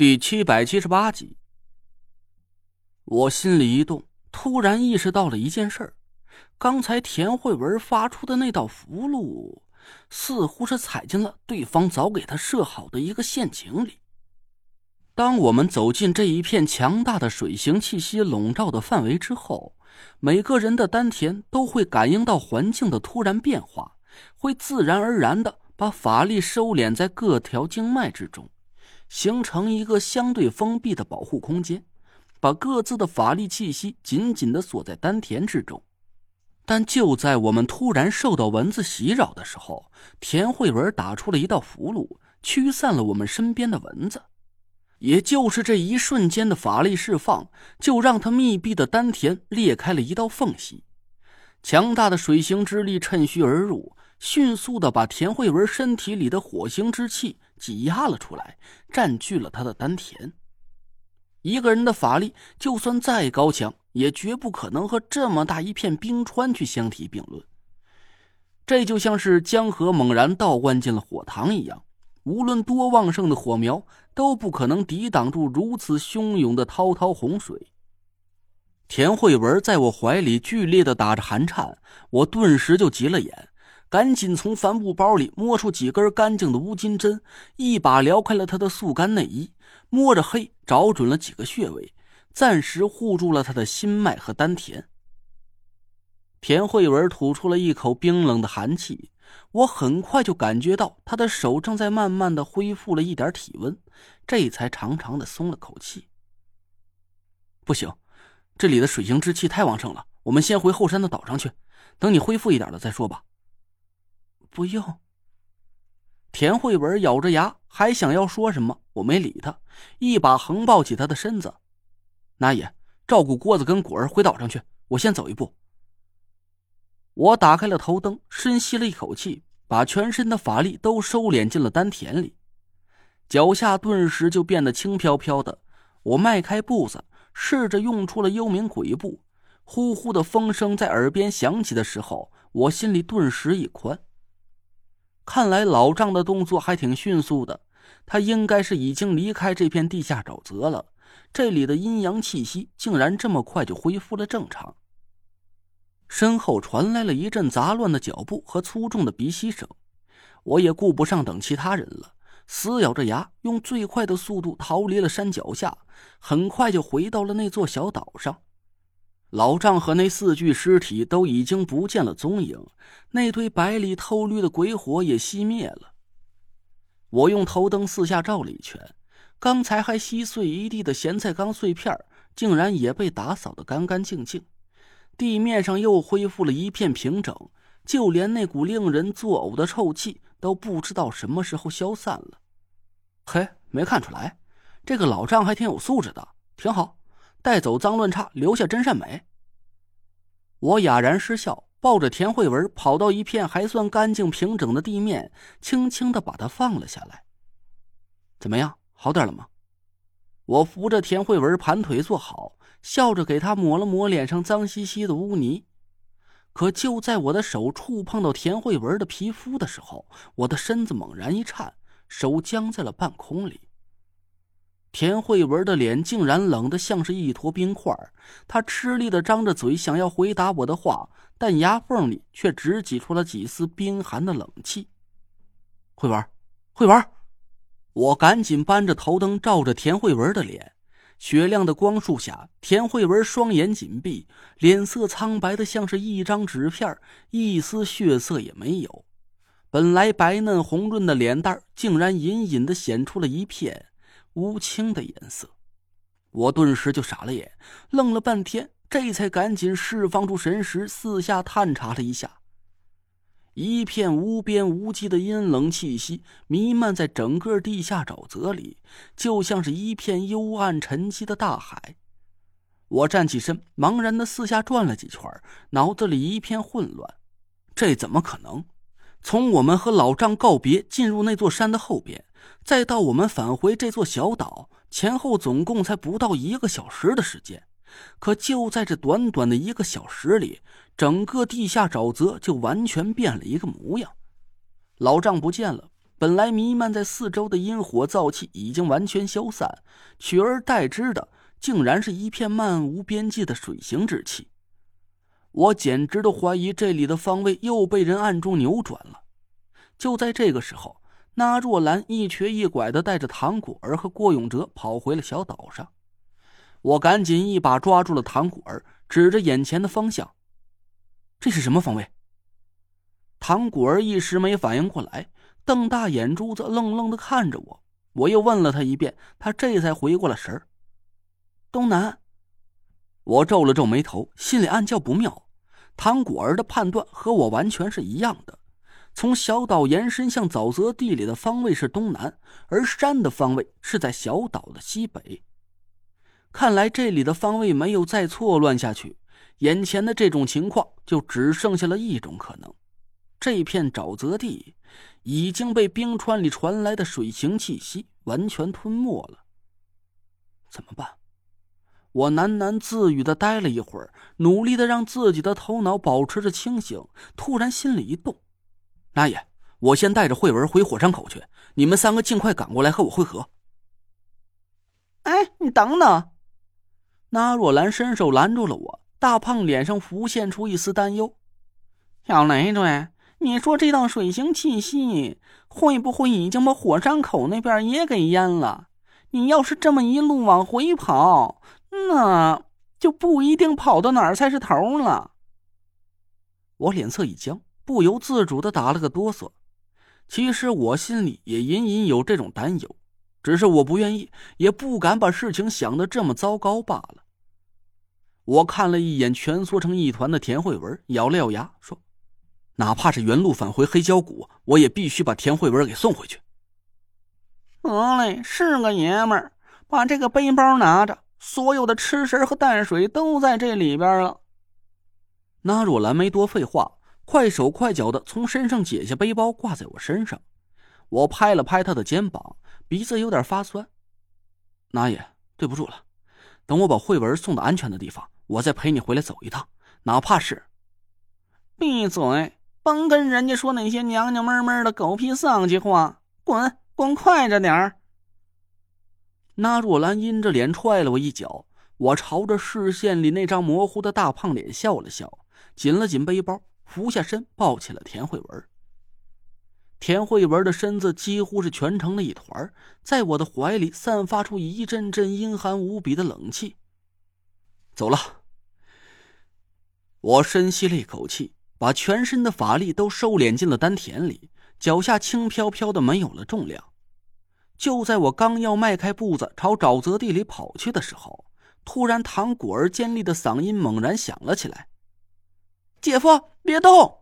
第七百七十八集，我心里一动，突然意识到了一件事：刚才田慧文发出的那道符箓，似乎是踩进了对方早给他设好的一个陷阱里。当我们走进这一片强大的水形气息笼罩的范围之后，每个人的丹田都会感应到环境的突然变化，会自然而然的把法力收敛在各条经脉之中。形成一个相对封闭的保护空间，把各自的法力气息紧紧的锁在丹田之中。但就在我们突然受到蚊子袭扰的时候，田慧文打出了一道符箓，驱散了我们身边的蚊子。也就是这一瞬间的法力释放，就让他密闭的丹田裂开了一道缝隙，强大的水行之力趁虚而入，迅速的把田慧文身体里的火星之气。挤压了出来，占据了他的丹田。一个人的法力，就算再高强，也绝不可能和这么大一片冰川去相提并论。这就像是江河猛然倒灌进了火塘一样，无论多旺盛的火苗，都不可能抵挡住如此汹涌的滔滔洪水。田慧文在我怀里剧烈的打着寒颤，我顿时就急了眼。赶紧从帆布包里摸出几根干净的乌金针，一把撩开了他的速干内衣，摸着黑找准了几个穴位，暂时护住了他的心脉和丹田。田慧文吐出了一口冰冷的寒气，我很快就感觉到他的手正在慢慢的恢复了一点体温，这才长长的松了口气。不行，这里的水行之气太旺盛了，我们先回后山的岛上去，等你恢复一点了再说吧。不用。田慧文咬着牙，还想要说什么，我没理他，一把横抱起他的身子。那也照顾郭子跟果儿回岛上去，我先走一步。我打开了头灯，深吸了一口气，把全身的法力都收敛进了丹田里，脚下顿时就变得轻飘飘的。我迈开步子，试着用出了幽冥鬼步。呼呼的风声在耳边响起的时候，我心里顿时一宽。看来老丈的动作还挺迅速的，他应该是已经离开这片地下沼泽了。这里的阴阳气息竟然这么快就恢复了正常。身后传来了一阵杂乱的脚步和粗重的鼻息声，我也顾不上等其他人了，死咬着牙，用最快的速度逃离了山脚下，很快就回到了那座小岛上。老丈和那四具尸体都已经不见了踪影，那堆白里透绿的鬼火也熄灭了。我用头灯四下照了一圈，刚才还稀碎一地的咸菜缸碎片，竟然也被打扫得干干净净，地面上又恢复了一片平整，就连那股令人作呕的臭气都不知道什么时候消散了。嘿，没看出来，这个老丈还挺有素质的，挺好。带走脏乱差，留下真善美。我哑然失笑，抱着田慧文跑到一片还算干净平整的地面，轻轻的把她放了下来。怎么样，好点了吗？我扶着田慧文盘腿坐好，笑着给她抹了抹脸上脏兮兮的污泥。可就在我的手触碰到田慧文的皮肤的时候，我的身子猛然一颤，手僵在了半空里。田慧文的脸竟然冷得像是一坨冰块，他吃力的张着嘴，想要回答我的话，但牙缝里却只挤出了几丝冰寒的冷气。慧文，慧文，我赶紧搬着头灯照着田慧文的脸，雪亮的光束下，田慧文双眼紧闭，脸色苍白的像是一张纸片，一丝血色也没有。本来白嫩红润的脸蛋竟然隐隐的显出了一片。乌青的颜色，我顿时就傻了眼，愣了半天，这才赶紧释放出神识，四下探查了一下。一片无边无际的阴冷气息弥漫在整个地下沼泽里，就像是一片幽暗沉寂的大海。我站起身，茫然的四下转了几圈，脑子里一片混乱。这怎么可能？从我们和老丈告别，进入那座山的后边。再到我们返回这座小岛，前后总共才不到一个小时的时间。可就在这短短的一个小时里，整个地下沼泽就完全变了一个模样。老丈不见了，本来弥漫在四周的阴火燥气已经完全消散，取而代之的竟然是一片漫无边际的水形之气。我简直都怀疑这里的方位又被人暗中扭转了。就在这个时候，那若兰一瘸一拐的带着唐果儿和郭永哲跑回了小岛上。我赶紧一把抓住了唐果儿，指着眼前的方向：“这是什么方位？”唐果儿一时没反应过来。瞪大眼珠子，愣愣的看着我。我又问了他一遍，他这才回过了神儿。东南。我皱了皱眉头，心里暗叫不妙。唐果儿的判断和我完全是一样的。从小岛延伸向沼泽地里的方位是东南，而山的方位是在小岛的西北。看来这里的方位没有再错乱下去，眼前的这种情况就只剩下了一种可能：这片沼泽地。已经被冰川里传来的水形气息完全吞没了。怎么办？我喃喃自语的待了一会儿，努力的让自己的头脑保持着清醒。突然心里一动：“那爷，我先带着慧文回火山口去，你们三个尽快赶过来和我会合。”哎，你等等！那若兰伸手拦住了我，大胖脸上浮现出一丝担忧：“小累赘。”你说这道水形气息会不会已经把火山口那边也给淹了？你要是这么一路往回跑，那就不一定跑到哪儿才是头了。我脸色一僵，不由自主的打了个哆嗦。其实我心里也隐隐有这种担忧，只是我不愿意，也不敢把事情想的这么糟糕罢了。我看了一眼蜷缩成一团的田慧文，咬了咬牙说。哪怕是原路返回黑胶谷，我也必须把田慧文给送回去。得嘞，是个爷们儿，把这个背包拿着，所有的吃食和淡水都在这里边了。那若兰没多废话，快手快脚的从身上解下背包挂在我身上。我拍了拍他的肩膀，鼻子有点发酸。那爷，对不住了，等我把慧文送到安全的地方，我再陪你回来走一趟，哪怕是……闭嘴！甭跟人家说那些娘娘们们的狗屁丧气话，滚滚快着点儿！那若兰阴着脸踹了我一脚，我朝着视线里那张模糊的大胖脸笑了笑，紧了紧背包，俯下身抱起了田慧文。田慧文的身子几乎是蜷成了一团，在我的怀里散发出一阵阵阴寒无比的冷气。走了，我深吸了一口气。把全身的法力都收敛进了丹田里，脚下轻飘飘的，没有了重量。就在我刚要迈开步子朝沼泽地里跑去的时候，突然唐果儿尖利的嗓音猛然响了起来：“姐夫，别动！”